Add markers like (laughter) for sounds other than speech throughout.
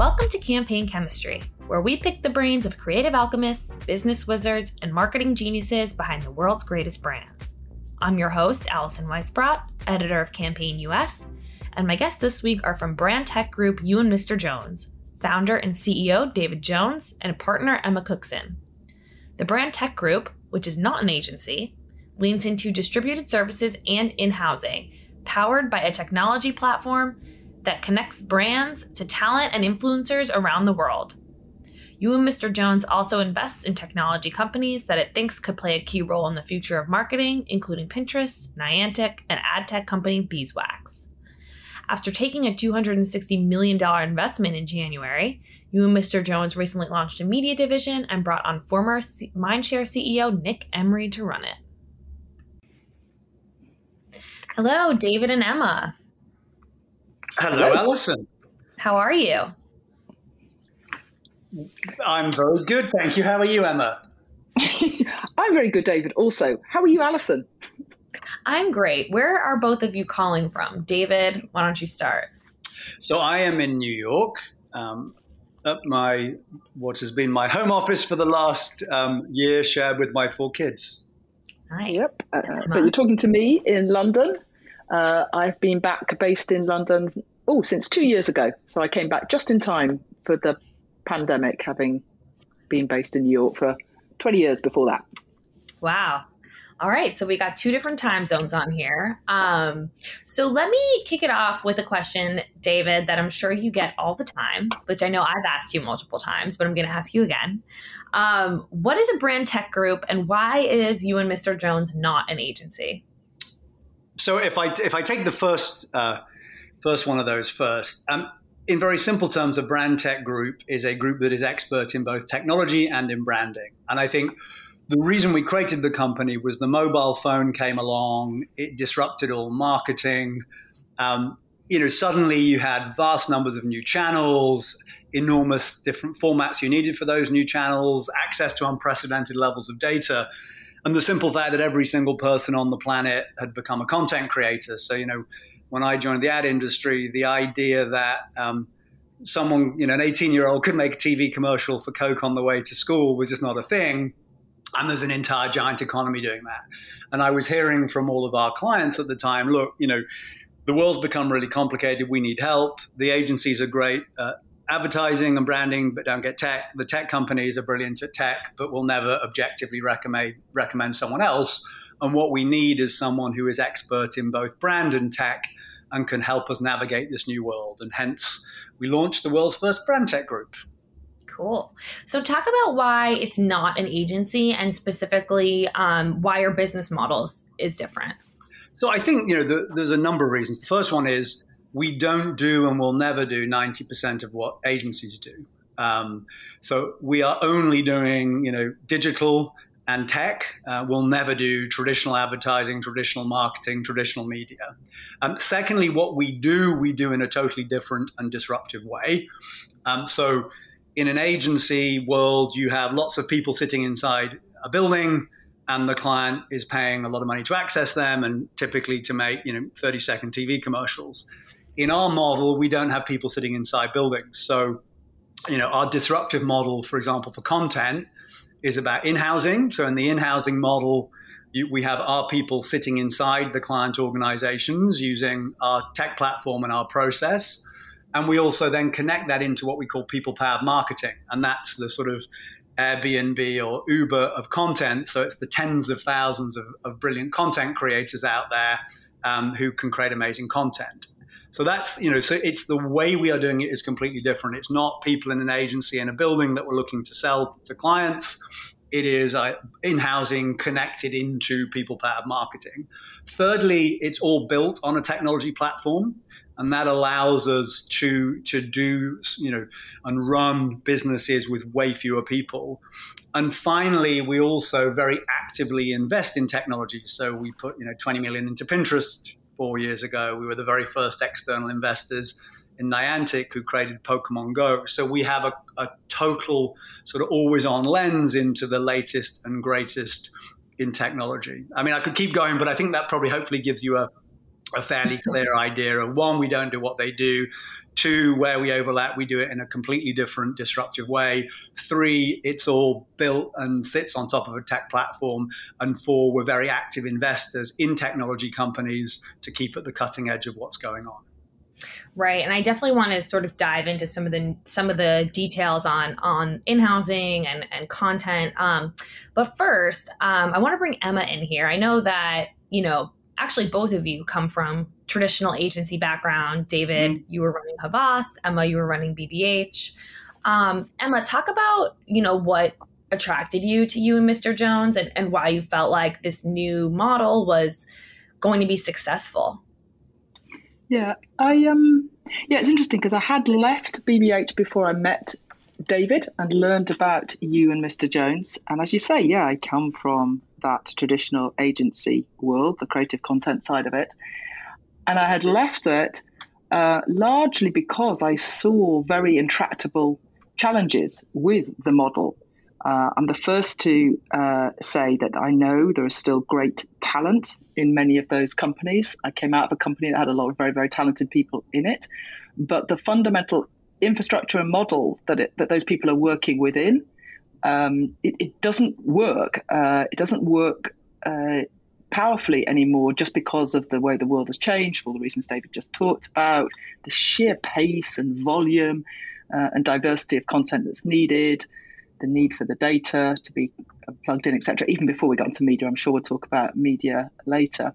Welcome to Campaign Chemistry, where we pick the brains of creative alchemists, business wizards, and marketing geniuses behind the world's greatest brands. I'm your host, Allison Weisbrot, editor of Campaign US, and my guests this week are from brand tech group You and Mr. Jones, founder and CEO David Jones, and partner Emma Cookson. The brand tech group, which is not an agency, leans into distributed services and in housing, powered by a technology platform that connects brands to talent and influencers around the world. You and Mr. Jones also invests in technology companies that it thinks could play a key role in the future of marketing, including Pinterest, Niantic, and ad tech company Beeswax. After taking a $260 million investment in January, you and Mr. Jones recently launched a media division and brought on former Mindshare CEO Nick Emery to run it. Hello, David and Emma. Hello, Allison. How are you? I'm very good, thank you. How are you, Emma? (laughs) I'm very good, David. Also, how are you, Allison? I'm great. Where are both of you calling from? David, why don't you start? So I am in New York. Um, at my what has been my home office for the last um, year, shared with my four kids. Nice. Yep. Uh, but you're talking to me in London. Uh, I've been back based in London oh since two years ago. So I came back just in time for the pandemic, having been based in New York for 20 years before that. Wow. All right, so we got two different time zones on here. Um, so let me kick it off with a question, David, that I'm sure you get all the time, which I know I've asked you multiple times, but I'm going to ask you again. Um, what is a brand tech group, and why is you and Mr. Jones not an agency? So if I if I take the first uh, first one of those first, um, in very simple terms, a brand tech group is a group that is expert in both technology and in branding, and I think the reason we created the company was the mobile phone came along, it disrupted all marketing. Um, you know, suddenly you had vast numbers of new channels, enormous different formats you needed for those new channels, access to unprecedented levels of data, and the simple fact that every single person on the planet had become a content creator. So, you know, when I joined the ad industry, the idea that um, someone, you know, an 18 year old could make a TV commercial for Coke on the way to school was just not a thing and there's an entire giant economy doing that. And I was hearing from all of our clients at the time, look, you know, the world's become really complicated. We need help. The agencies are great at advertising and branding, but don't get tech. The tech companies are brilliant at tech, but will never objectively recommend recommend someone else. And what we need is someone who is expert in both brand and tech and can help us navigate this new world. And hence, we launched the world's first brand tech group. Cool. So, talk about why it's not an agency and specifically um, why your business models is different. So, I think you know the, there's a number of reasons. The first one is we don't do and will never do 90% of what agencies do. Um, so, we are only doing you know digital and tech. Uh, we'll never do traditional advertising, traditional marketing, traditional media. Um, secondly, what we do, we do in a totally different and disruptive way. Um, so in an agency world, you have lots of people sitting inside a building and the client is paying a lot of money to access them and typically to make you know 30 second tv commercials in our model we don't have people sitting inside buildings so you know our disruptive model for example for content is about in-housing so in the in-housing model you, we have our people sitting inside the client organizations using our tech platform and our process and we also then connect that into what we call people powered marketing. And that's the sort of Airbnb or Uber of content. So it's the tens of thousands of, of brilliant content creators out there um, who can create amazing content. So that's, you know, so it's the way we are doing it is completely different. It's not people in an agency in a building that we're looking to sell to clients. It is uh, in housing connected into people powered marketing. Thirdly, it's all built on a technology platform and that allows us to to do you know and run businesses with way fewer people and finally we also very actively invest in technology so we put you know 20 million into pinterest four years ago we were the very first external investors in Niantic who created Pokemon Go. So we have a, a total sort of always on lens into the latest and greatest in technology. I mean, I could keep going, but I think that probably hopefully gives you a, a fairly clear idea of one, we don't do what they do. Two, where we overlap, we do it in a completely different, disruptive way. Three, it's all built and sits on top of a tech platform. And four, we're very active investors in technology companies to keep at the cutting edge of what's going on. Right, and I definitely want to sort of dive into some of the some of the details on on in housing and and content. Um, but first, um, I want to bring Emma in here. I know that you know actually both of you come from traditional agency background. David, mm-hmm. you were running Havas. Emma, you were running BBH. Um, Emma, talk about you know what attracted you to you and Mr. Jones, and, and why you felt like this new model was going to be successful. Yeah, I um, yeah, it's interesting because I had left BBH before I met David and learned about you and Mr. Jones. And as you say, yeah, I come from that traditional agency world, the creative content side of it. And I had left it uh, largely because I saw very intractable challenges with the model. Uh, I'm the first to uh, say that I know there is still great talent in many of those companies. I came out of a company that had a lot of very, very talented people in it. But the fundamental infrastructure and model that, it, that those people are working within um, it, it, doesn't work. Uh, it doesn't work uh, powerfully anymore just because of the way the world has changed, for all the reasons David just talked about, the sheer pace and volume uh, and diversity of content that's needed, the need for the data to be plugged in, etc. Even before we got into media, I'm sure we'll talk about media later.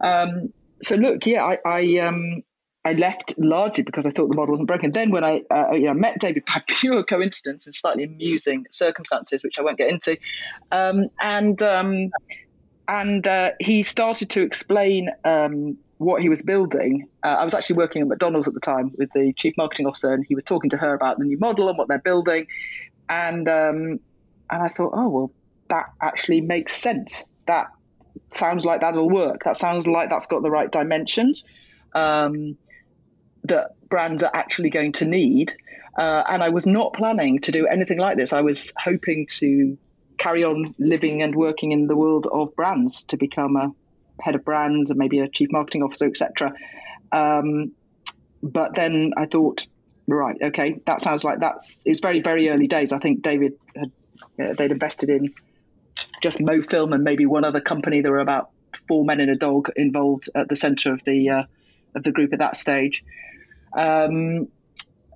Um, so look, yeah, I, I um, I left largely because I thought the model wasn't broken. Then when I uh, you know, met David by (laughs) pure coincidence in slightly amusing circumstances, which I won't get into, um, and um, and uh, he started to explain um, what he was building. Uh, I was actually working at McDonald's at the time with the chief marketing officer, and he was talking to her about the new model and what they're building, and um, and I thought, oh well, that actually makes sense. That sounds like that'll work. That sounds like that's got the right dimensions. Um, that brands are actually going to need. Uh, and I was not planning to do anything like this. I was hoping to carry on living and working in the world of brands to become a head of brands and maybe a chief marketing officer, etc. Um, but then I thought, right, okay, that sounds like that's. It was very very early days. I think David had uh, they'd invested in just MoFilm and maybe one other company. There were about four men and a dog involved at the centre of the uh, of the group at that stage. Um,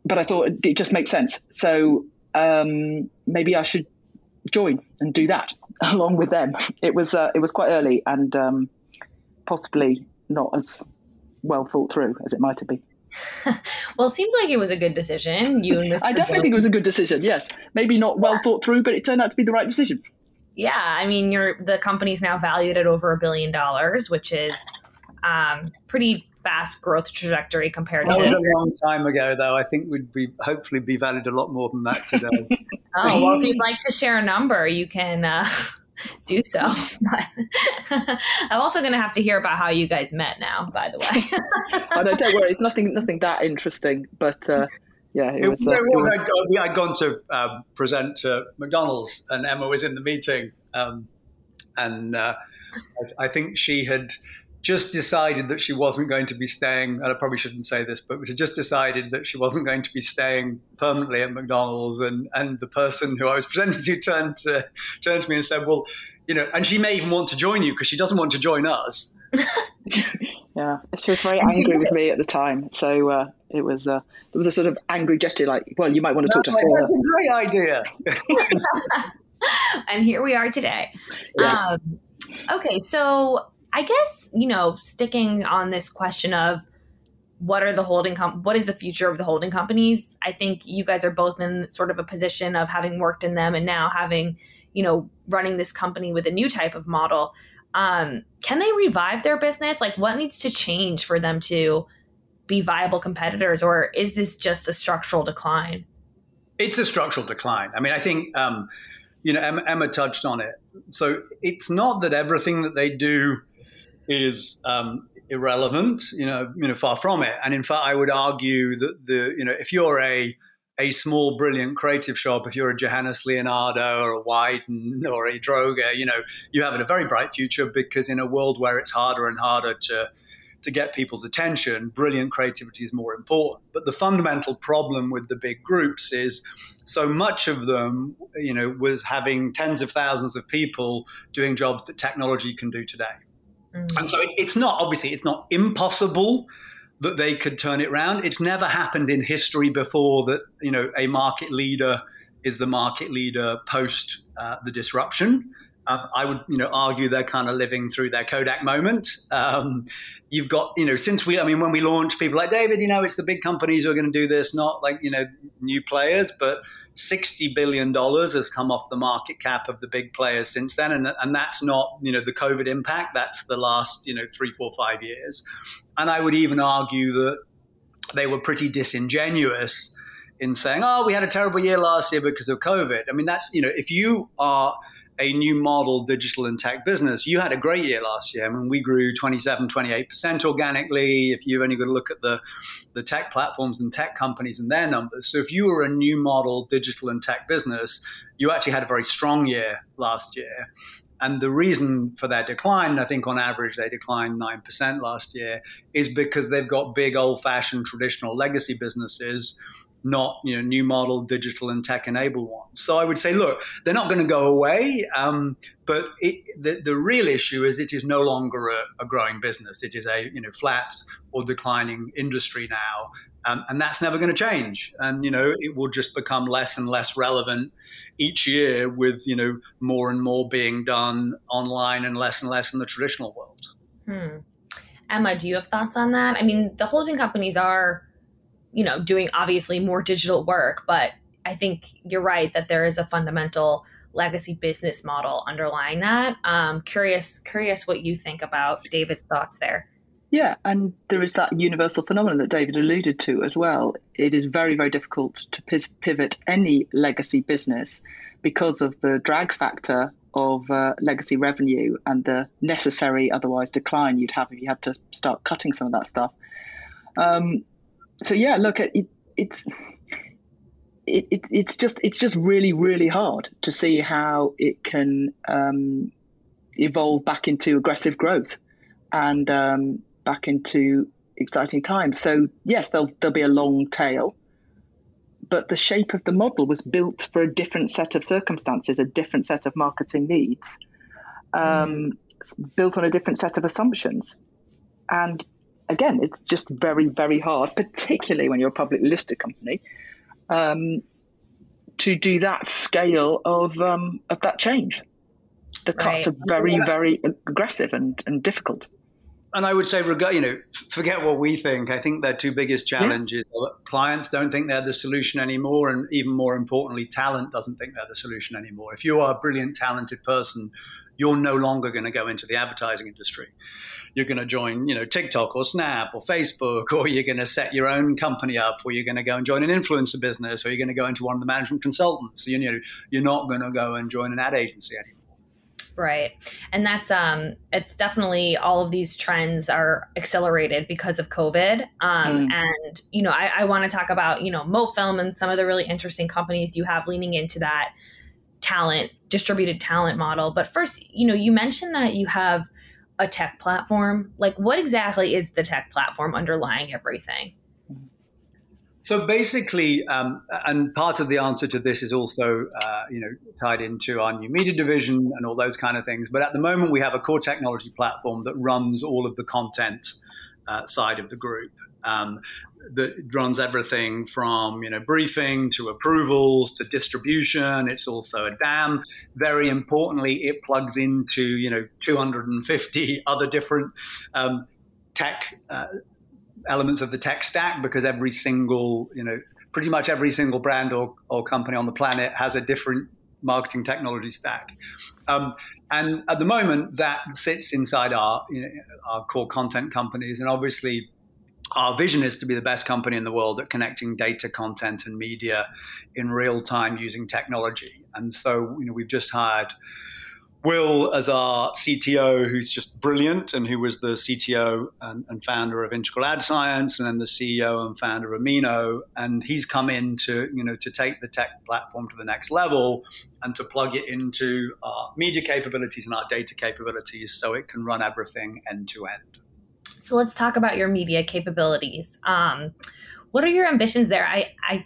but I thought it just makes sense. So um, maybe I should join and do that (laughs) along with them. It was uh, it was quite early and um, possibly not as well thought through as it might have been. (laughs) well, it seems like it was a good decision. You and Mr. I definitely think it was a good decision. Yes, maybe not well yeah. thought through, but it turned out to be the right decision. Yeah, I mean, you're the company's now valued at over a billion dollars, which is um, pretty fast growth trajectory compared that to was a long time ago though. I think we'd be hopefully be valued a lot more than that today. (laughs) Oh well if you'd (laughs) like to share a number you can uh, (laughs) do so. But i'm also going to have to hear about how you guys met now by the way. Oh, no, don't worry. It's nothing nothing that interesting. But uh, yeah, it, was. Uh, it was... I'd, gone, I'd, gone, to um, present to McDonald's, and Emma was in the meeting, um, and uh, I, I, think she had just decided that she wasn't going to be staying, and I probably shouldn't say this, but she just decided that she wasn't going to be staying permanently at McDonald's. And, and the person who I was (laughs) presenting to turned to, turned to me and said, Well, you know, and she may even want to join you because she doesn't want to join us. (laughs) yeah, she was very (laughs) angry with me at the time. So uh, it was uh, there was a sort of angry gesture, like, "Well, you might want to talk to her." That's a great idea. and here we are today. Yeah. Um, okay, so I guess, you know, sticking on this question of what are the holding com- what is the future of the holding companies? I think you guys are both in sort of a position of having worked in them and now having, you know, running this company with a new type of model. Um, can they revive their business? Like what needs to change for them to be viable competitors or is this just a structural decline? It's a structural decline. I mean, I think um, you know Emma, Emma touched on it. So it's not that everything that they do is um, irrelevant. You know, you know, far from it. And in fact, I would argue that the you know, if you're a a small, brilliant creative shop, if you're a Johannes Leonardo or a Wieden or a Droga, you know, you have a very bright future because in a world where it's harder and harder to to get people's attention, brilliant creativity is more important. But the fundamental problem with the big groups is so much of them, you know, was having tens of thousands of people doing jobs that technology can do today. Mm. And so it, it's not obviously it's not impossible that they could turn it around. It's never happened in history before that you know a market leader is the market leader post uh, the disruption. Uh, I would, you know, argue they're kind of living through their Kodak moment. Um, you've got, you know, since we, I mean, when we launched, people like David, you know, it's the big companies who are going to do this, not like you know new players. But sixty billion dollars has come off the market cap of the big players since then, and and that's not, you know, the COVID impact. That's the last, you know, three, four, five years. And I would even argue that they were pretty disingenuous in saying, "Oh, we had a terrible year last year because of COVID." I mean, that's you know, if you are a new model digital and tech business. You had a great year last year. I mean, we grew 27, 28% organically. If you've only got to look at the, the tech platforms and tech companies and their numbers. So if you were a new model digital and tech business, you actually had a very strong year last year. And the reason for their decline, I think on average they declined 9% last year, is because they've got big old fashioned traditional legacy businesses not you know new model digital and tech enabled ones. So I would say, look, they're not going to go away, um, but it, the the real issue is it is no longer a, a, growing business. It is a you know flat or declining industry now, um, and that's never going to change. And you know it will just become less and less relevant each year, with you know more and more being done online and less and less in the traditional world. Hmm. Emma, do you have thoughts on that? I mean, the holding companies are you know, doing obviously more digital work, but I think you're right that there is a fundamental legacy business model underlying that. Um, curious, curious what you think about David's thoughts there. Yeah, and there is that universal phenomenon that David alluded to as well. It is very, very difficult to pivot any legacy business because of the drag factor of uh, legacy revenue and the necessary otherwise decline you'd have if you had to start cutting some of that stuff. Um, so yeah, look, it, it's it, it, it's just it's just really really hard to see how it can um, evolve back into aggressive growth and um, back into exciting times. So yes, there'll there'll be a long tail, but the shape of the model was built for a different set of circumstances, a different set of marketing needs, um, mm. built on a different set of assumptions, and again, it's just very, very hard, particularly when you're a publicly listed company, um, to do that scale of um, of that change. The cuts right. are very, very aggressive and, and difficult. And I would say, you know, forget what we think. I think their two biggest challenges yeah. clients don't think they're the solution anymore, and even more importantly, talent doesn't think they're the solution anymore. If you are a brilliant, talented person, you're no longer going to go into the advertising industry you're going to join, you know, TikTok or Snap or Facebook, (laughs) or you're going to set your own company up, or you're going to go and join an influencer business, or you're going to go into one of the management consultants. You know, you're not going to go and join an ad agency anymore. Right. And that's um it's definitely all of these trends are accelerated because of COVID. Um mm. and you know, I, I want to talk about, you know, MoFilm and some of the really interesting companies you have leaning into that talent, distributed talent model. But first, you know, you mentioned that you have a tech platform? Like, what exactly is the tech platform underlying everything? So basically, um, and part of the answer to this is also, uh, you know, tied into our new media division and all those kind of things. But at the moment, we have a core technology platform that runs all of the content uh, side of the group. Um, that runs everything from you know briefing to approvals to distribution. It's also a DAM. Very importantly, it plugs into you know 250 (laughs) other different um, tech uh, elements of the tech stack because every single you know pretty much every single brand or, or company on the planet has a different marketing technology stack. Um, and at the moment, that sits inside our you know, our core content companies, and obviously our vision is to be the best company in the world at connecting data, content, and media in real time using technology. And so, you know, we've just hired Will as our CTO, who's just brilliant, and who was the CTO and, and, founder of Integral Ad Science, and then the CEO and founder of Amino. And he's come in to, you know, to take the tech platform to the next level and to plug it into our media capabilities and our data capabilities, so it can run everything end to end. So let's talk about your media capabilities. Um, what are your ambitions there? I, I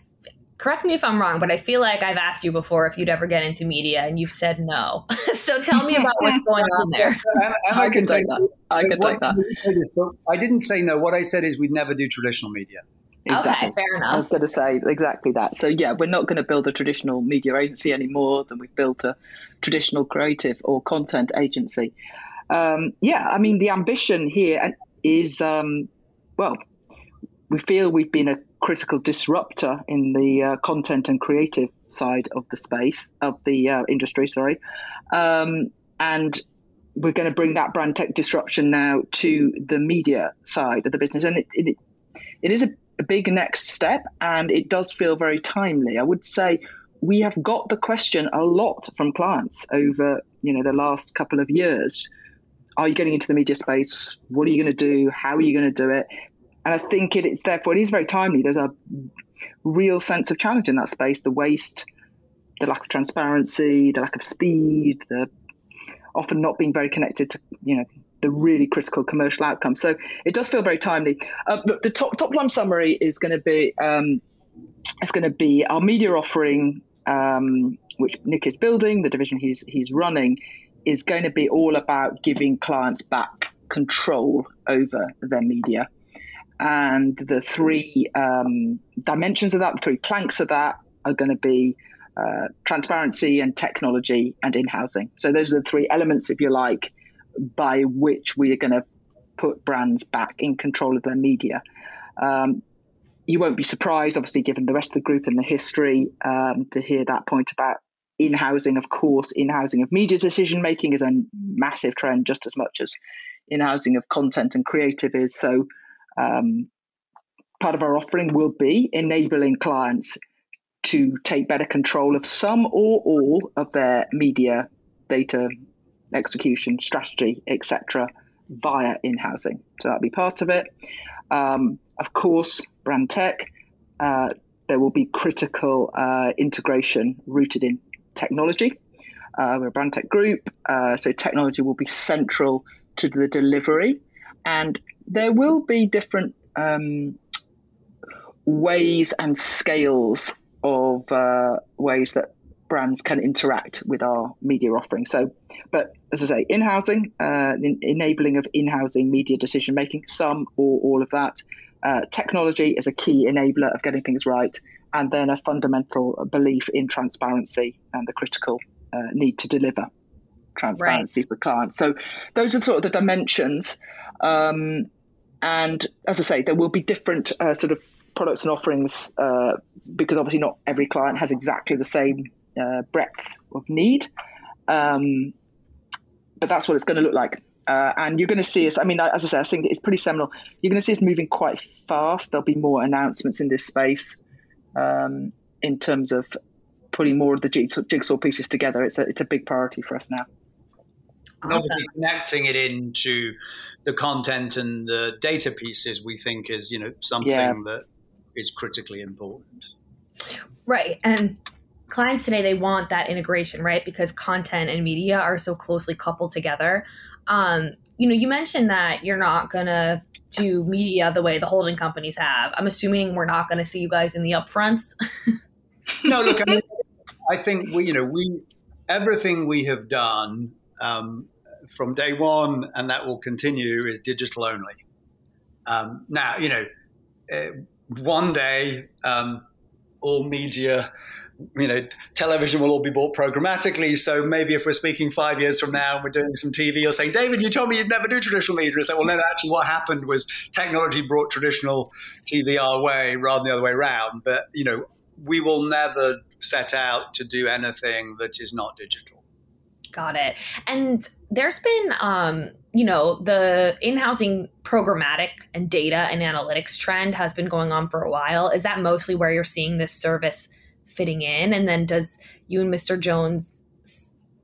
correct me if I'm wrong, but I feel like I've asked you before if you'd ever get into media, and you've said no. (laughs) so tell me about what's (laughs) going on there. And, and I, I, can take that. I can take that. I didn't say no. What I said is we'd never do traditional media. Exactly. Okay, fair enough. I was going to say exactly that. So yeah, we're not going to build a traditional media agency any more than we've built a traditional creative or content agency. Um, yeah, I mean the ambition here is um, well, we feel we've been a critical disruptor in the uh, content and creative side of the space of the uh, industry. Sorry, um, and we're going to bring that brand tech disruption now to the media side of the business, and it, it, it is a a big next step and it does feel very timely. I would say we have got the question a lot from clients over you know the last couple of years. Are you getting into the media space? What are you going to do? How are you going to do it? And I think it is therefore it is very timely. There's a real sense of challenge in that space. The waste, the lack of transparency, the lack of speed, the often not being very connected to you know the really critical commercial outcome. So it does feel very timely. Uh, look, the top top line summary is going to be um, it's going to be our media offering, um, which Nick is building, the division he's he's running, is going to be all about giving clients back control over their media. And the three um, dimensions of that, the three planks of that, are going to be uh, transparency and technology and in housing. So those are the three elements, if you like, by which we are going to put brands back in control of their media. Um, you won't be surprised, obviously, given the rest of the group and the history, um, to hear that point about in housing. Of course, in housing of media decision making is a massive trend, just as much as in housing of content and creative is. So, um, part of our offering will be enabling clients to take better control of some or all of their media data execution, strategy, etc., via in housing. So that'll be part of it. Um, of course, brand tech. Uh, there will be critical uh, integration rooted in technology. Uh, we're a brand tech group, uh, so technology will be central to the delivery, and there will be different um, ways and scales of uh, ways that brands can interact with our media offering. So, but as I say, in housing, uh, enabling of in housing media decision making, some or all of that. Uh, technology is a key enabler of getting things right, and then a fundamental belief in transparency and the critical uh, need to deliver transparency right. for clients. So, those are sort of the dimensions. Um, and as I say, there will be different uh, sort of products and offerings uh, because obviously not every client has exactly the same uh, breadth of need. Um, but that's what it's going to look like. Uh, and you're going to see us, I mean, as I say, I think it's pretty seminal. You're going to see us moving quite fast. There'll be more announcements in this space um, in terms of putting more of the jigsaw pieces together. It's a, it's a big priority for us now. Awesome. connecting it into the content and the data pieces, we think is, you know, something yeah. that is critically important. Right. And clients today they want that integration right because content and media are so closely coupled together um, you know you mentioned that you're not gonna do media the way the holding companies have. I'm assuming we're not gonna see you guys in the upfronts. (laughs) No look I, mean, I think we you know we everything we have done um, from day one and that will continue is digital only. Um, now you know uh, one day um, all media you know, television will all be bought programmatically. So maybe if we're speaking five years from now and we're doing some TV, you're saying, David, you told me you'd never do traditional media. It's like, well, no, actually, what happened was technology brought traditional TV our way rather than the other way around. But, you know, we will never set out to do anything that is not digital. Got it. And there's been, um, you know, the in housing programmatic and data and analytics trend has been going on for a while. Is that mostly where you're seeing this service? Fitting in? And then does you and Mr. Jones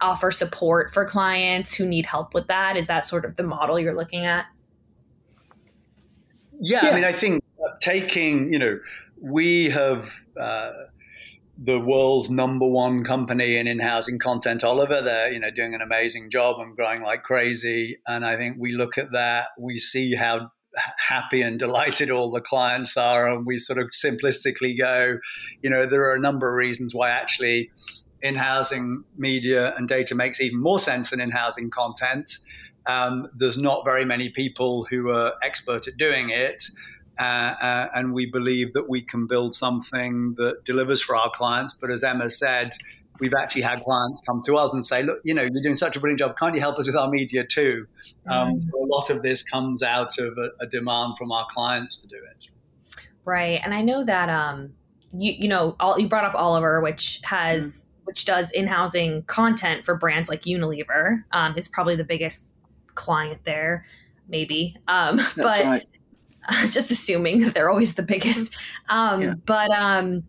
offer support for clients who need help with that? Is that sort of the model you're looking at? Yeah, yeah. I mean, I think taking, you know, we have uh, the world's number one company in in-housing content, Oliver. They're, you know, doing an amazing job and growing like crazy. And I think we look at that, we see how happy and delighted all the clients are. And we sort of simplistically go, you know, there are a number of reasons why actually in housing media and data makes even more sense than in housing content. Um, there's not very many people who are expert at doing it. Uh, uh, and we believe that we can build something that delivers for our clients. But as Emma said, we've actually had clients come to us and say, look, you know, you're doing such a brilliant job. Can't you help us with our media too? Um, mm. So a lot of this comes out of a, a, demand from our clients to do it. Right. And I know that, um, you, you know, all, you brought up Oliver, which has, mm. which does in-housing content for brands like Unilever, um, is probably the biggest client there, maybe. Um, (laughs) That's but right. (laughs) just assuming that they're always the biggest. Um, yeah. But, um,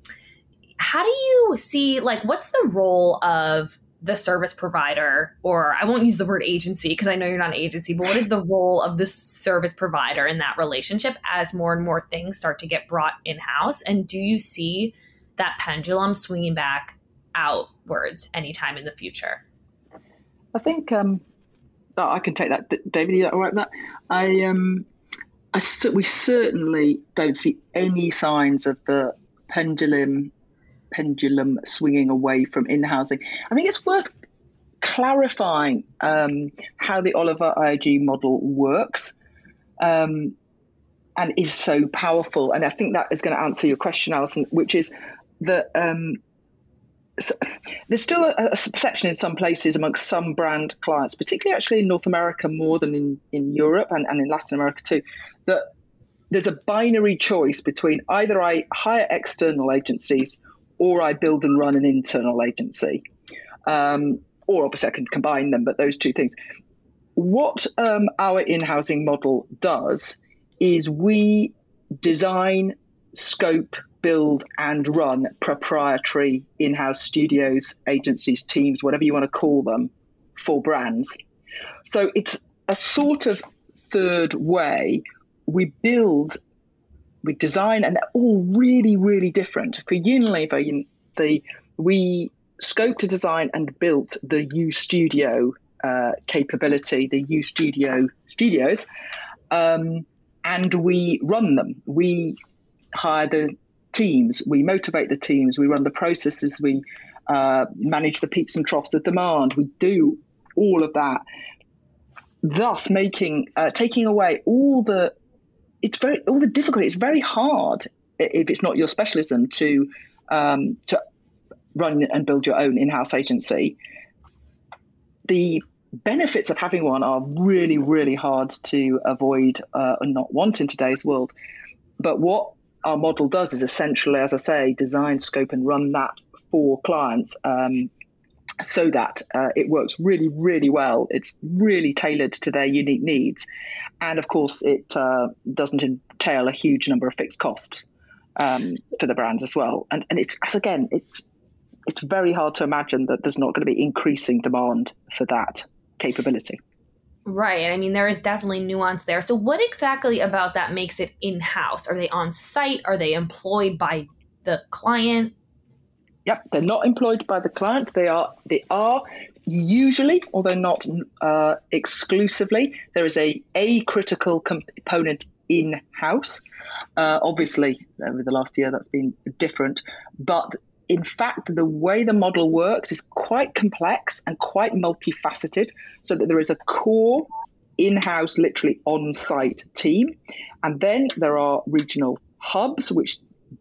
how do you see like what's the role of the service provider? Or i won't use the word agency because i know you're not an agency but what is the (laughs) role of the service provider in that relationship as more and more things start to get brought in house and do you see that pendulum swinging back outwards anytime in the future? I think um oh, i can take that. David you all right with that? I um I, we certainly don't see any signs of the pendulum pendulum swinging away from in housing. I think it's worth clarifying um, how the Oliver IAG model works um, and is so powerful. And I think that is going to answer your question, Allison, which is that. Um, so there's still a, a, perception in some places amongst some brand clients, particularly actually in North America more than in, in Europe and, and in Latin America too, that there's a binary choice between either I hire external agencies or I build and run an internal agency. Um, or obviously I can combine them, but those two things. What um, our in housing model does is we design, scope, build, and run proprietary in house studios, agencies, teams, whatever you want to call them, for brands. So it's a sort of third way we build we design, and they're all really, really different. For Unilever, the we scoped to design and built the U Studio uh, capability, the U Studio studios, um, and we run them. We hire the teams, we motivate the teams, we run the processes, we uh, manage the peaks and troughs of demand. We do all of that, thus making uh, taking away all the it's very all the difficulty. It's very hard if it's not your specialism to um, to run and build your own in-house agency. The benefits of having one are really, really hard to avoid uh, and not want in today's world. But what our model does is essentially, as I say, design, scope, and run that for clients. Um, so that uh, it works really, really well. It's really tailored to their unique needs. And of course, it uh, doesn't entail a huge number of fixed costs um, for the brands as well. And, and it's, again, it's, it's very hard to imagine that there's not going to be increasing demand for that capability. Right. I mean, there is definitely nuance there. So, what exactly about that makes it in house? Are they on site? Are they employed by the client? Yep, they're not employed by the client. They are they are usually, although not uh, exclusively, there is a a critical component in house. Uh, obviously, over the last year, that's been different, but in fact, the way the model works is quite complex and quite multifaceted, so that there is a core in house, literally on site team. And then there are regional hubs, which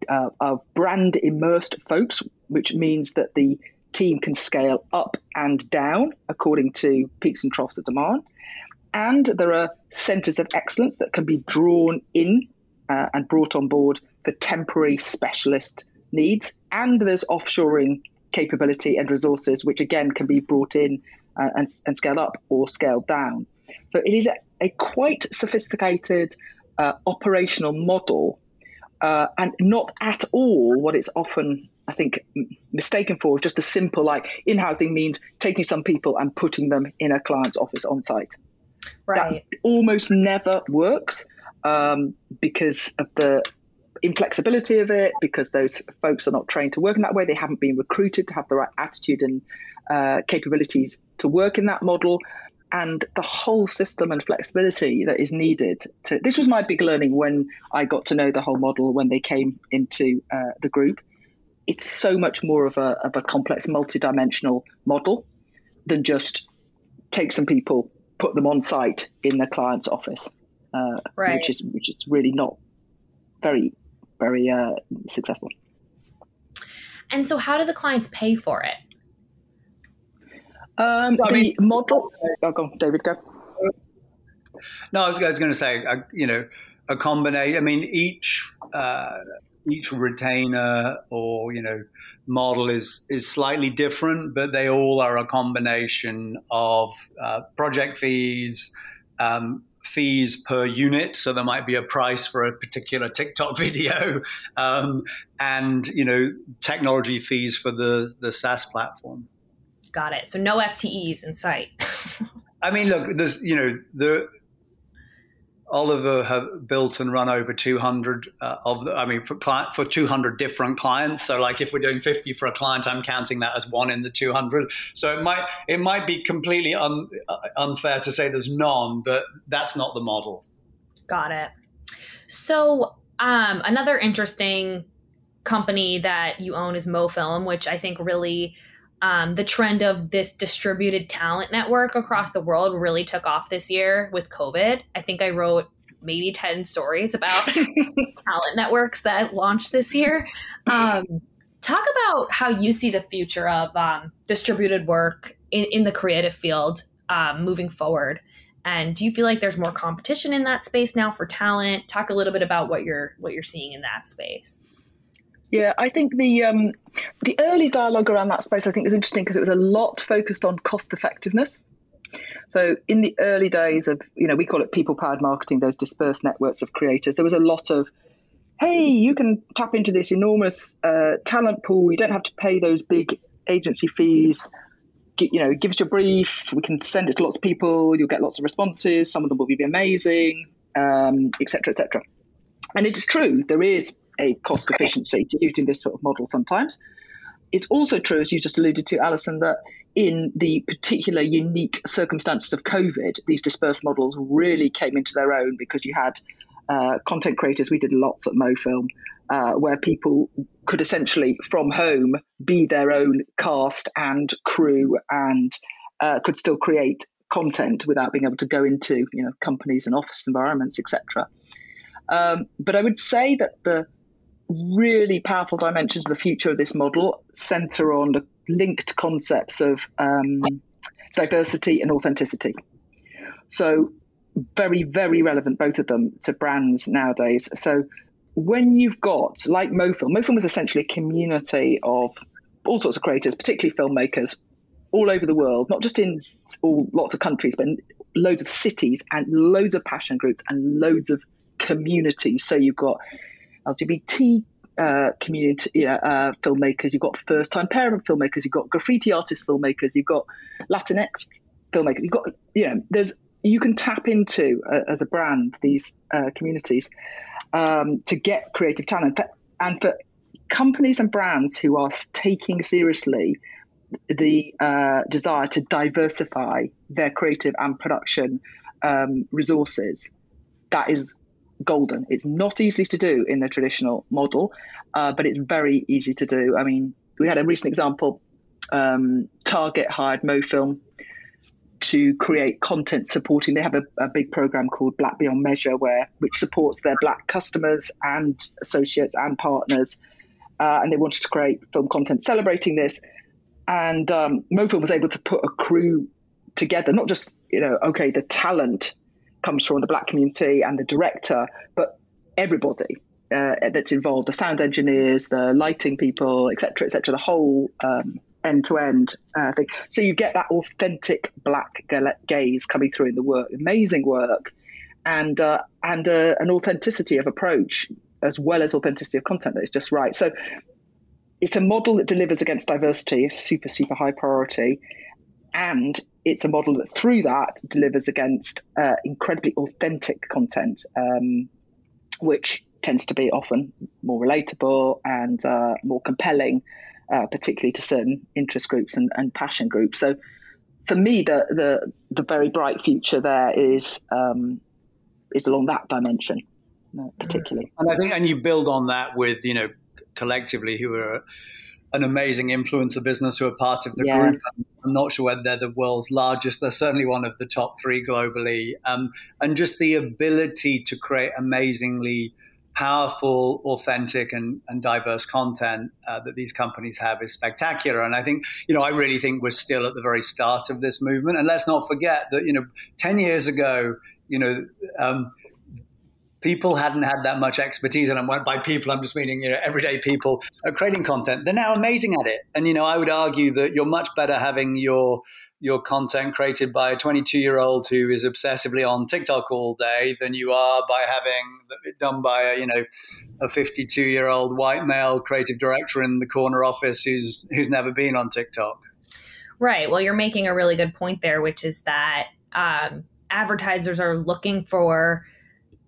uh, of brand immersed folks, which means that the team can scale up and down according to peaks and troughs of demand. And there are centers of excellence that can be drawn in uh, and brought on board for temporary specialist needs. And there's offshoring capability and resources, which again can be brought in uh, and, and scaled up or scaled down. So it is a, a quite sophisticated uh, operational model uh, and not at all what it's often I think mistaken for just a simple like in housing means taking some people and putting them in a client's office on site. Right. That almost never works um, because of the inflexibility of it, because those folks are not trained to work in that way. They haven't been recruited to have the right attitude and uh, capabilities to work in that model. and the whole system and flexibility that is needed to this was my big learning when i got to know the whole model when they came into uh, the group it's so much more of a, of a complex multi-dimensional model than just take some people put them on site in the client's office uh, right. which is which is really not very very uh, successful and so how do the clients pay for it um, the mean, model. Oh, go on, David. Go. No, I was, was going to say, uh, you know, a combination. I mean, each uh, each retainer or you know model is is slightly different, but they all are a combination of uh, project fees. Um, fees per unit, so there might be a price for a particular TikTok (laughs) video, um, and you know technology fees for the the SaaS platform. Got it. So no FTEs in sight. (laughs) I mean, look, there's you know the Oliver have built and run over 200 uh, of the, I mean for client, for 200 different clients. So like if we're doing 50 for a client, I'm counting that as one in the 200. So it might it might be completely un, uh, unfair to say there's none, but that's not the model. Got it. So um, another interesting company that you own is MoFilm, which I think really um, the trend of this distributed talent network across the world really took off this year with COVID. I think I wrote maybe 10 stories about (laughs) talent networks that launched this year. Um, talk about how you see the future of um, distributed work in, in, the creative field um, moving forward. And do you feel like there's more competition in that space now for talent? Talk a little bit about what you're what you're seeing in that space. Yeah, I think the um, the early dialogue around that space I think is interesting because it was a lot focused on cost effectiveness. So in the early days of you know we call it people powered marketing, those dispersed networks of creators, there was a lot of hey, you can tap into this enormous uh, talent pool. You don't have to pay those big agency fees. You know, give us your brief. We can send it to lots of people. You'll get lots of responses. Some of them will be amazing, etc., um, etc. Et and it is true. There is a cost efficiency to using this sort of model sometimes. It's also true, as you just alluded to, Allison, that in the particular unique circumstances of COVID, these dispersed models really came into their own because you had uh, content creators. We did lots at MoFilm uh, where people could essentially from home be their own cast and crew and uh, could still create content without being able to go into you know companies and office environments, etc. Um, but I would say that the really powerful dimensions of the future of this model center on the linked concepts of um, diversity and authenticity. So, very, very relevant, both of them, to brands nowadays. So, when you've got, like MoFilm, MoFilm was essentially a community of all sorts of creators, particularly filmmakers, all over the world, not just in all lots of countries, but in loads of cities and loads of passion groups and loads of communities. So you've got LGBT uh, community uh, filmmakers, you've got first time parent filmmakers, you've got graffiti artist filmmakers, you've got Latinx filmmakers, you've got, you know, there's, you can tap into uh, as a brand these uh, communities um, to get creative talent. And for companies and brands who are taking seriously the uh, desire to diversify their creative and production um, resources, that is golden. It's not easy to do in the traditional model, uh, but it's very easy to do. I mean, we had a recent example. Um, Target hired MoFilm to create content supporting. They have a, a, big program called Black Beyond Measure, where which supports their black customers and associates and partners. Uh, and they wanted to create film content celebrating this. And um, MoFilm was able to put a crew together, not just you know, okay, the talent comes from the black community and the director, but everybody uh, that's involved the sound engineers, the lighting people, etc., etc., the whole end to end thing. So you get that authentic black gaze coming through in the work, amazing work, and uh, and uh, an authenticity of approach as well as authenticity of content that is just right. So it's a model that delivers against diversity, super super high priority, and it's a model that through that delivers against uh, incredibly authentic content, um, which tends to be often more relatable and uh, more compelling, uh, particularly to certain interest groups and, and, passion groups. So for me, the the the very bright future there is um, is along that dimension, uh, particularly. And I think, and you build on that with you know collectively who are an amazing influencer business who are part of the yeah. group. I'm not sure whether they're the world's largest. They're certainly one of the top three globally. Um, and just the ability to create amazingly powerful, authentic, and, and diverse content uh, that these companies have is spectacular. And I think, you know, I really think we're still at the very start of this movement. And let's not forget that, you know, 10 years ago, you know, um, people hadn't had that much expertise, and by people, I'm just meaning you know everyday people at creating content. They're now amazing at it, and you know I would argue that you're much better having your your content created by a 22 year old who is obsessively on TikTok all day than you are by having it done by a you know a 52 year old white male creative director in the corner office who's who's never been on TikTok. Right. Well, you're making a really good point there, which is that um, advertisers are looking for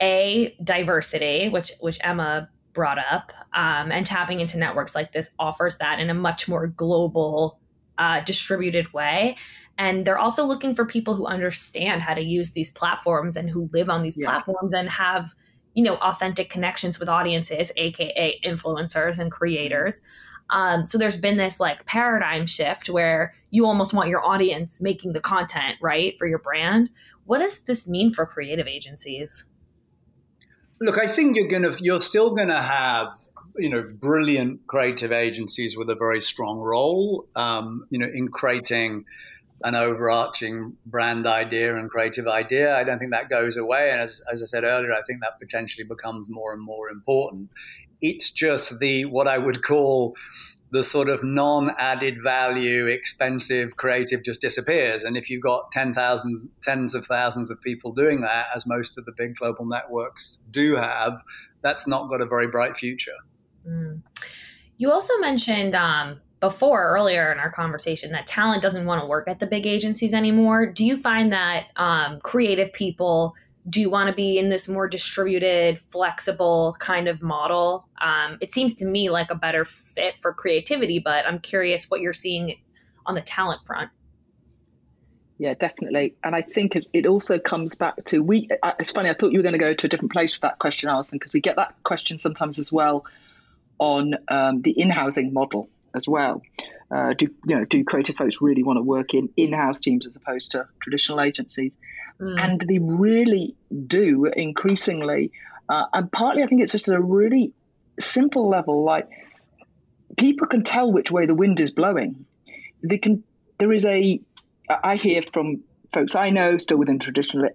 a diversity, which which Emma brought up, um, and tapping into networks like this offers that in a much more global, uh, distributed way. And they're also looking for people who understand how to use these platforms and who live on these yeah. platforms and have, you know, authentic connections with audiences, aka influencers and creators. Um, so there's been this like paradigm shift where you almost want your audience making the content, right, for your brand. What does this mean for creative agencies? Look, I think you're going to you're still going to have you know brilliant creative agencies with a very strong role, um, you know, in creating an overarching brand idea and creative idea. I don't think that goes away, and as, as I said earlier, I think that potentially becomes more and more important. It's just the what I would call the sort of non-added value, expensive creative just disappears. And if you've got 10,000, tens of thousands of people doing that, as most of the big global networks do have, that's not got a very bright future. Mm. You also mentioned um, before earlier in our conversation that talent doesn't want to work at the big agencies anymore. Do you find that um, creative people do you want to be in this more distributed, flexible kind of model? Um, it seems to me like a better fit for creativity, but I'm curious what you're seeing on the talent front. Yeah, definitely. And I think it also comes back to we. It's funny. I thought you were going to go to a different place with that question, Allison, because we get that question sometimes as well on um, the in-housing model as well. Uh, do you know? Do creative folks really want to work in in-house teams as opposed to traditional agencies? Mm. And they really do increasingly. Uh, and partly, I think it's just at a really simple level. Like people can tell which way the wind is blowing. They can. There is a. I hear from folks I know still within traditional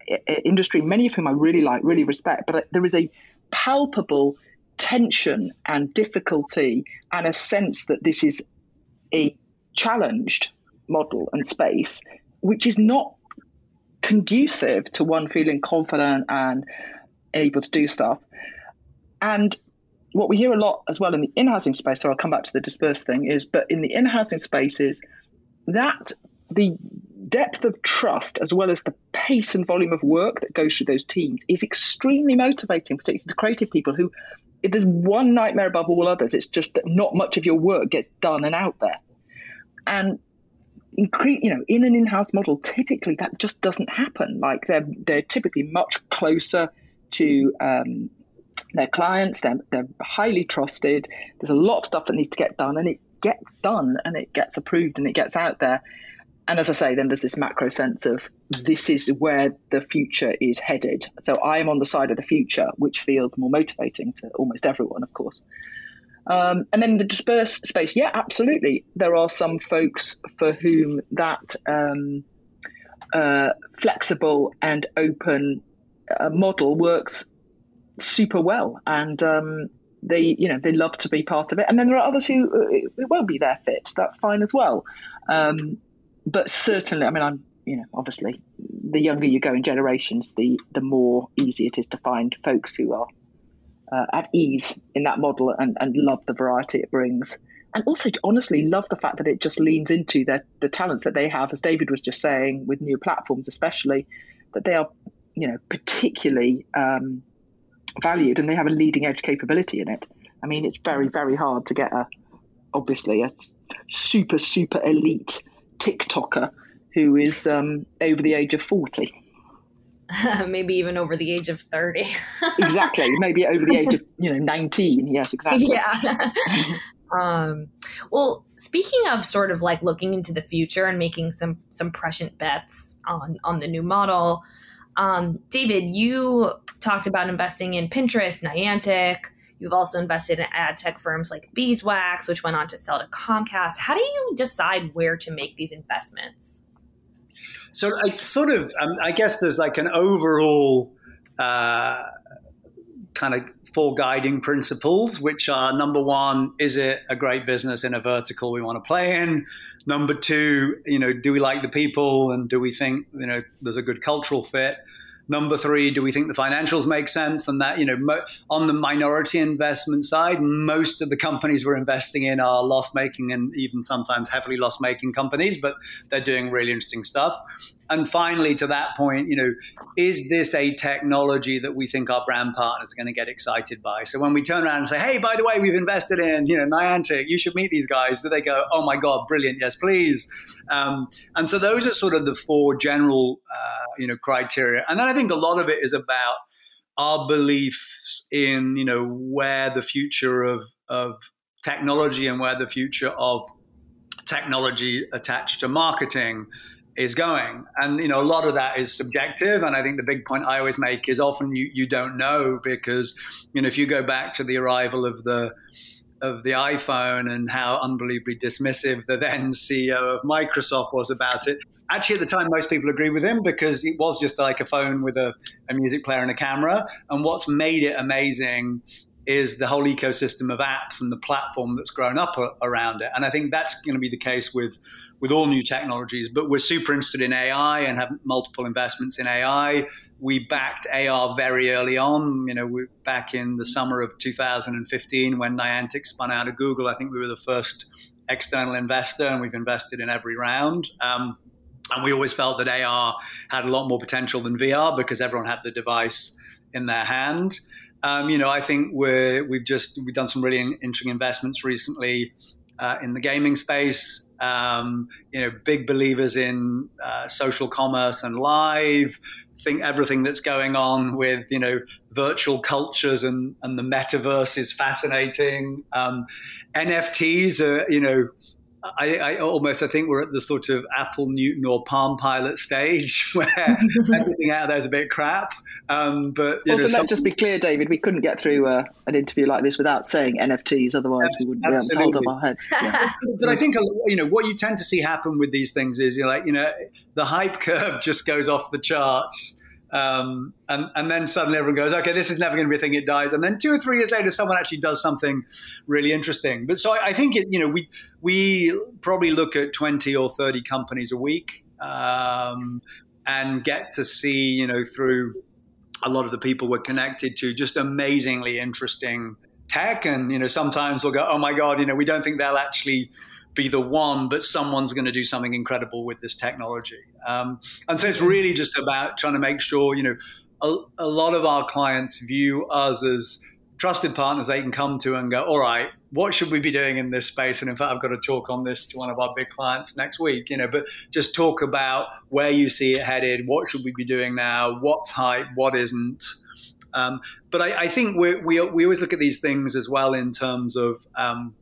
industry, many of whom I really like, really respect, but there is a palpable tension and difficulty and a sense that this is a challenged model and space, which is not conducive to one feeling confident and able to do stuff. And what we hear a lot as well in the in-housing space, so I'll come back to the dispersed thing, is but in the in-housing spaces, that the depth of trust as well as the pace and volume of work that goes through those teams is extremely motivating, particularly to creative people who if there's one nightmare above all others, it's just that not much of your work gets done and out there. And incre- you know, in an in-house model, typically that just doesn't happen. Like they're they're typically much closer to um, their clients. They're they're highly trusted. There's a lot of stuff that needs to get done, and it gets done, and it gets approved, and it gets out there. And as I say, then there's this macro sense of this is where the future is headed. So I am on the side of the future, which feels more motivating to almost everyone, of course. Um, and then the dispersed space, yeah, absolutely. There are some folks for whom that um, uh, flexible and open uh, model works super well, and um, they, you know, they love to be part of it. And then there are others who uh, it won't be their fit. That's fine as well. Um, but certainly, I mean, I'm, you know, obviously, the younger you go in generations, the the more easy it is to find folks who are uh, at ease in that model and, and love the variety it brings. And also, honestly, love the fact that it just leans into the, the talents that they have, as David was just saying, with new platforms, especially, that they are, you know, particularly um, valued and they have a leading edge capability in it. I mean, it's very, very hard to get a, obviously, a super, super elite TikToker who is um, over the age of 40. (laughs) maybe even over the age of 30. (laughs) exactly. Maybe over the age of, you know, 19. Yes, exactly. Yeah. (laughs) um, well, speaking of sort of like looking into the future and making some some prescient bets on on the new model, um, David, you talked about investing in Pinterest, Niantic. You've also invested in ad tech firms like Beeswax, which went on to sell to Comcast. How do you decide where to make these investments? So it's sort of, um, I guess there's like an overall uh, kind of four guiding principles, which are number one, is it a great business in a vertical we want to play in? Number two, you know, do we like the people and do we think, you know, there's a good cultural fit? Number three, do we think the financials make sense? And that, you know, mo- on the minority investment side, most of the companies we're investing in are loss making and even sometimes heavily loss making companies, but they're doing really interesting stuff. And finally, to that point, you know, is this a technology that we think our brand partners are going to get excited by? So when we turn around and say, hey, by the way, we've invested in, you know, Niantic, you should meet these guys, do they go, oh my God, brilliant, yes, please? Um, and so those are sort of the four general, uh, you know, criteria. And then I think a lot of it is about our beliefs in, you know, where the future of, of technology and where the future of technology attached to marketing is going. And you know, a lot of that is subjective. And I think the big point I always make is often you, you don't know because you know if you go back to the arrival of the of the iPhone and how unbelievably dismissive the then (laughs) CEO of Microsoft was about it. Actually, at the time, most people agree with him because it was just like a phone with a, a music player and a camera. And what's made it amazing is the whole ecosystem of apps and the platform that's grown up around it. And I think that's going to be the case with with all new technologies. But we're super interested in AI and have multiple investments in AI. We backed AR very early on. You know, we, back in the summer of 2015 when Niantic spun out of Google. I think we were the first external investor, and we've invested in every round. Um, and we always felt that AR had a lot more potential than VR because everyone had the device in their hand. Um, you know, I think we're, we've just we've done some really interesting investments recently uh, in the gaming space. Um, you know, big believers in uh, social commerce and live. Think everything that's going on with you know virtual cultures and and the metaverse is fascinating. Um, NFTs are you know I, I, almost I think we're at the sort of Apple Newton or Palm Pilot stage (laughs) where (laughs) everything out there is a bit crap. Um, but also, know, let's just be clear, David. We couldn't get through uh, an interview like this without saying NFTs. Otherwise, we wouldn't absolutely. be able to hold up our heads. (laughs) Yeah. but I think you know what you tend to see happen with these things is you're like you know the hype curve just goes off the charts. Um, and, and then suddenly everyone goes, okay, this is never going to be a thing. It dies. And then two or three years later, someone actually does something really interesting. But so I, I think it, you know, we, we probably look at 20 or 30 companies a week um, and get to see, you know, through a lot of the people we're connected to, just amazingly interesting tech. And, you know, sometimes we'll go, oh my God, you know, we don't think they'll actually be the one, but someone's going to do something incredible with this technology. Um, and so it's really just about trying to make sure, you know, a, a, lot of our clients view us as trusted partners they can come to and go, all right, what should we be doing in this space? And in fact, I've got to talk on this to one of our big clients next week, you know, but just talk about where you see it headed, what should we be doing now, what's hype, what isn't. Um, but I, I think we we, we always look at these things as well in terms of um,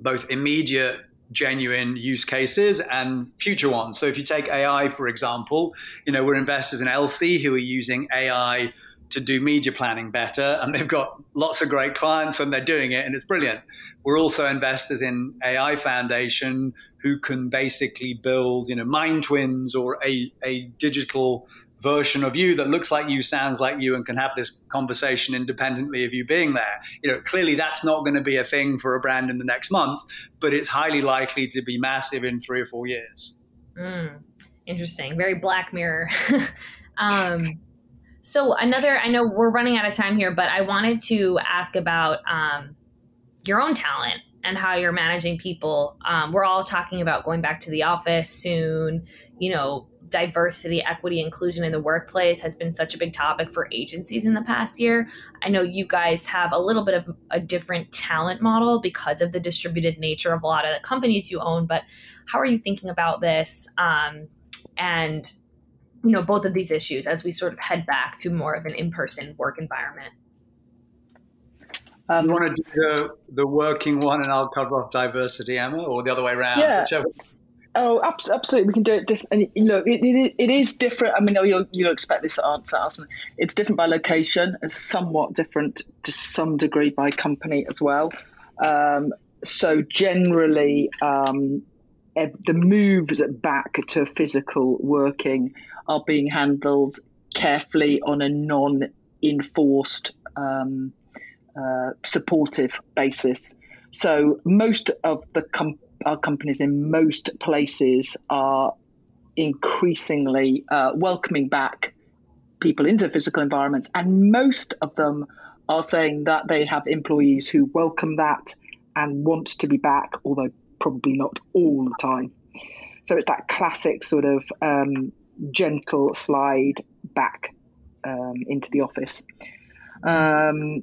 both immediate genuine use cases and future ones. So if you take AI, for example, you know, we're investors in LC who are using AI to do media planning better and they've got lots of great clients and they're doing it and it's brilliant. We're also investors in AI Foundation who can basically build, you know, mind twins or a, a digital version of you that looks like you, sounds like you, and can have this conversation independently of you being there. You know, clearly that's not going to be a thing for a brand in the next month, but it's highly likely to be massive in three or four years. Mm, interesting. Very Black Mirror. (laughs) um, so another, I know we're running out of time here, but I wanted to ask about um, your own talent and how you're managing people. Um, we're all talking about going back to the office soon. You know, diversity, equity, inclusion in the workplace has been such a big topic for agencies in the past year. I know you guys have a little bit of a different talent model because of the distributed nature of a lot of the companies you own, but how are you thinking about this? Um, and you know both of these issues as we sort of head back to more of an in-person work environment um, you want to do the, the working one and I'll cover off diversity, Emma, or the other way around? Yeah. Whichever. Oh, absolutely. We can do it different. Look, it, it, it is different. I mean, you'll, you'll expect this answer, Allison. It's different by location. It's somewhat different to some degree by company as well. Um, so generally, um, the moves back to physical working are being handled carefully on a non-enforced um, uh, supportive basis. So most of the com- our companies in most places are increasingly uh, welcoming back people into physical environments, and most of them are saying that they have employees who welcome that and want to be back, although probably not all the time. So it's that classic sort of um, gentle slide back um, into the office. Um,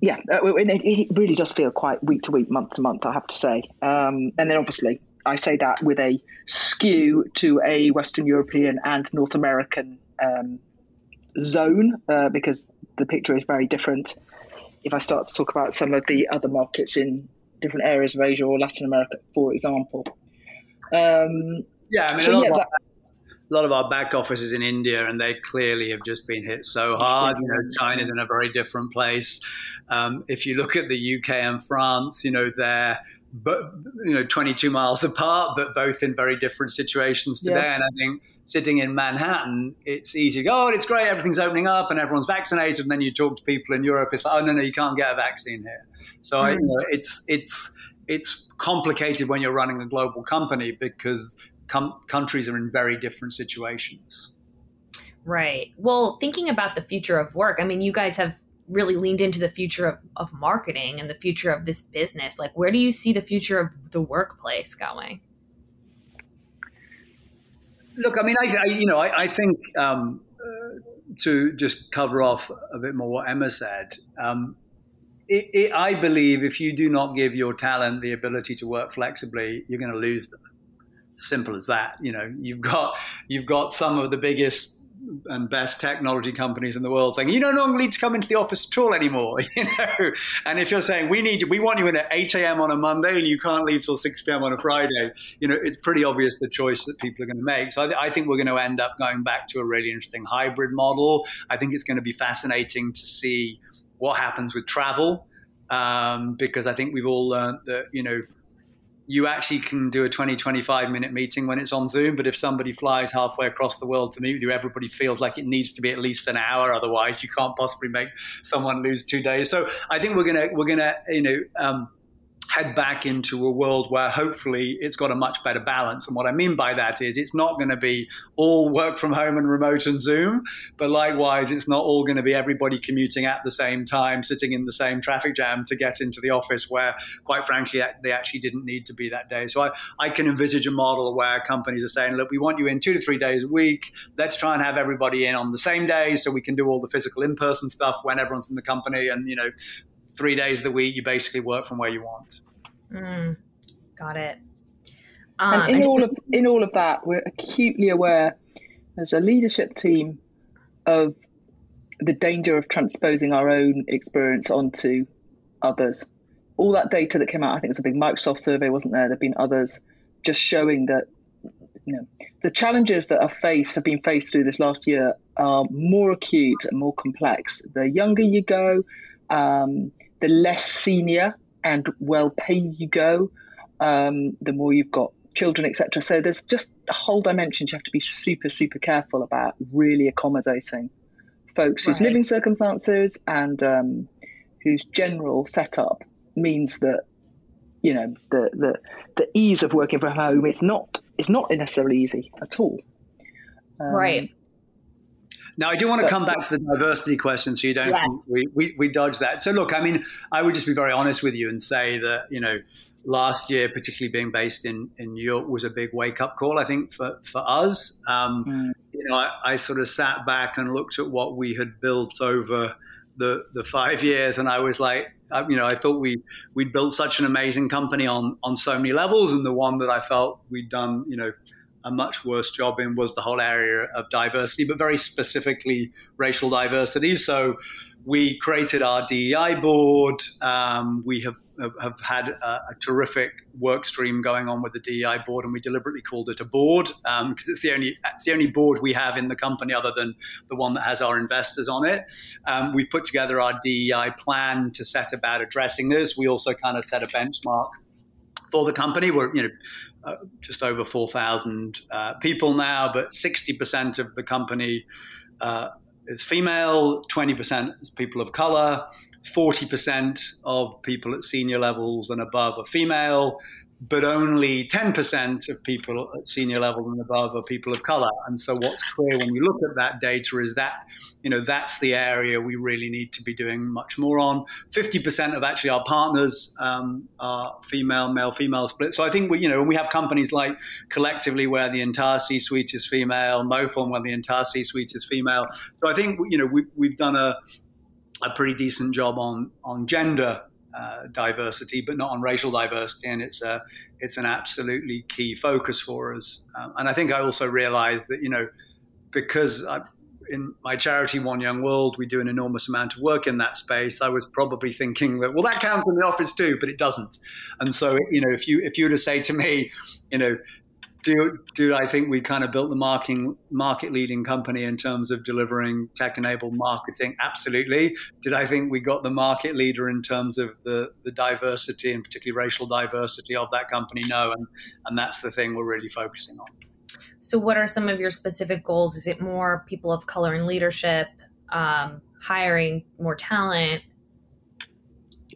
yeah, uh, it, it, really does feel quite week to week, month to month, I have to say. Um, and then obviously, I say that with a skew to a Western European and North American um, zone uh, because the picture is very different. If I start to talk about some of the other markets in different areas of Asia or Latin America, for example. Um, yeah, I mean, so, yeah, that, a lot of our back offices in India, and they clearly have just been hit so hard. You know, China's in a very different place. Um, if you look at the UK and France, you know, they're but you know 22 miles apart, but both in very different situations today. Yeah. And I think sitting in Manhattan, it's easy to go, oh, it's great, everything's opening up and everyone's vaccinated. And then you talk to people in Europe, it's like, oh no, no, you can't get a vaccine here. So mm. I, you know, it's it's it's complicated when you're running a global company because com- countries are in very different situations. Right. Well, thinking about the future of work, I mean, you guys have really leaned into the future of, of marketing and the future of this business. Like, where do you see the future of the workplace going? Look, I mean, I, I you know, I, I think um, uh, to just cover off a bit more what Emma said. Um, it, it, I believe if you do not give your talent the ability to work flexibly, you're going to lose them simple as that. You know, you've got you've got some of the biggest and best technology companies in the world saying you don't need to come into the office at all anymore. (laughs) You know, and if you're saying we need we want you in at 8 a.m. on a Monday and you can't leave till 6 p.m. on a Friday, you know, it's pretty obvious the choice that people are going to make. So I, I think we're going to end up going back to a really interesting hybrid model. I think it's going to be fascinating to see what happens with travel. Um, because I think we've all learned that you know you actually can do a 20, 25 minute meeting when it's on Zoom. But if somebody flies halfway across the world to meet with you, everybody feels like it needs to be at least an hour. Otherwise, you can't possibly make someone lose two days. So I think we're gonna we're gonna you know um, head back into a world where hopefully it's got a much better balance. And what I mean by that is it's not going to be all work from home and remote and Zoom, but likewise, it's not all going to be everybody commuting at the same time, sitting in the same traffic jam to get into the office where, quite frankly, they actually didn't need to be that day. So I, I can envisage a model where companies are saying, look, we want you in two to three days a week. Let's try and have everybody in on the same day so we can do all the physical in person stuff when everyone's in the company and, you know, three days of the week, you basically work from where you want. Mm, got it. Um, and in all of in all of that, we're acutely aware as a leadership team of the danger of transposing our own experience onto others. All that data that came out, I think it was a big Microsoft survey, wasn't there? There've been others just showing that you know the challenges that are faced have been faced through this last year are more acute and more complex. The younger you go, um, the less senior and well paid you go, um, the more you've got children, etc. So there's just a whole dimension you have to be super, super careful about really accommodating folks right. whose living circumstances and um, whose general setup means that you know the, the the ease of working from home is not is not necessarily easy at all. Um, right. Now, I do want to come back to the diversity question, so you don't yes. we, we, we dodge that. So, look, I mean, I would just be very honest with you and say that you know last year, particularly being based in, in New York, was a big wake up call, I think, for, for us. Um, mm. You know, I, I, sort of sat back and looked at what we had built over the, the five years, and I was like, you know, I thought we we'd built such an amazing company on on so many levels, and the one that I felt we'd done, you know, a much worse job in was the whole area of diversity, but very specifically racial diversity. So we created our DEI board. Um, we have have had a, a, terrific work stream going on with the DEI board, and we deliberately called it a board because um, it's the only it's the only board we have in the company other than the one that has our investors on it. Um, we've put together our DEI plan to set about addressing this. We also kind of set a benchmark for the company. We're you know uh, just over four thousand uh, people now, but sixty percent of the company. Uh, is female, 20% is people of color, 40% of people at senior levels and above are female, but only 10% of people at senior level and above are people of color. And so what's clear when we look at that data is that, you know, that's the area we really need to be doing much more on. 50% of actually our partners um, are female, male, female split. So I think we, you know, we have companies like collectively where the entire C-suite is female, MoFilm where the entire C-suite is female. So I think, you know, we, we've done a, a pretty decent job on, on gender uh, diversity, but not on racial diversity, and it's a it's an absolutely key focus for us. Um, and I think I also realised that you know because I, in my charity One Young World, we do an enormous amount of work in that space. I was probably thinking that well, that counts in the office too, but it doesn't. And so you know, if you if you were to say to me, you know, do do I think we kind of built the marking market leading company in terms of delivering tech enabled marketing? Absolutely. Did I think we got the market leader in terms of the the diversity and particularly racial diversity of that company? No, and and that's the thing we're really focusing on. So, what are some of your specific goals? Is it more people of color in leadership, um, hiring more talent?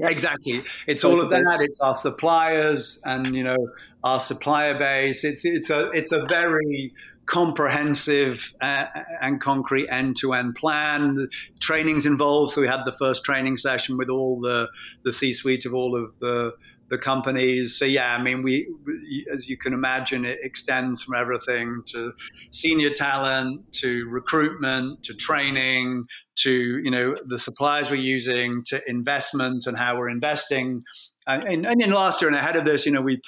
Exactly. It's all of that. It's our suppliers and you know our supplier base. It's it's a it's a very comprehensive uh, and concrete end-to-end plan. The trainings involved. So we had the first training session with all the the C-suite of all of the the companies. So yeah, I mean, we, as you can imagine, it extends from everything to senior talent, to recruitment, to training, to you know the suppliers we're using, to investment and how we're investing. And, and in last year and ahead of this, you know, we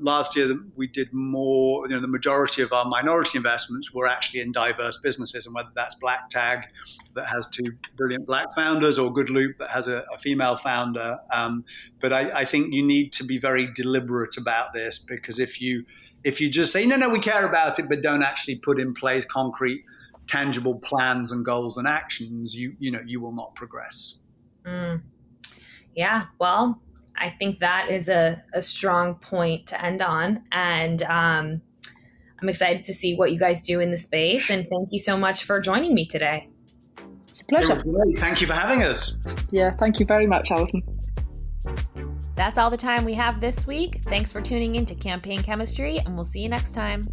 last year we did more. You know, the majority of our minority investments were actually in diverse businesses, and whether that's Black Tag, that has two brilliant black founders, or Good Loop that has a, a female founder. Um, but I, I, think you need to be very deliberate about this because if you if you just say no, no, we care about it, but don't actually put in place concrete, tangible plans and goals and actions, you you know you will not progress. Mm. Yeah, well, I think that is a, a strong point to end on. And um, I'm excited to see what you guys do in the space. And thank you so much for joining me today. It's a pleasure. Thank you for having us. Yeah, thank you very much, Allison. That's all the time we have this week. Thanks for tuning in to Campaign Chemistry, and we'll see you next time.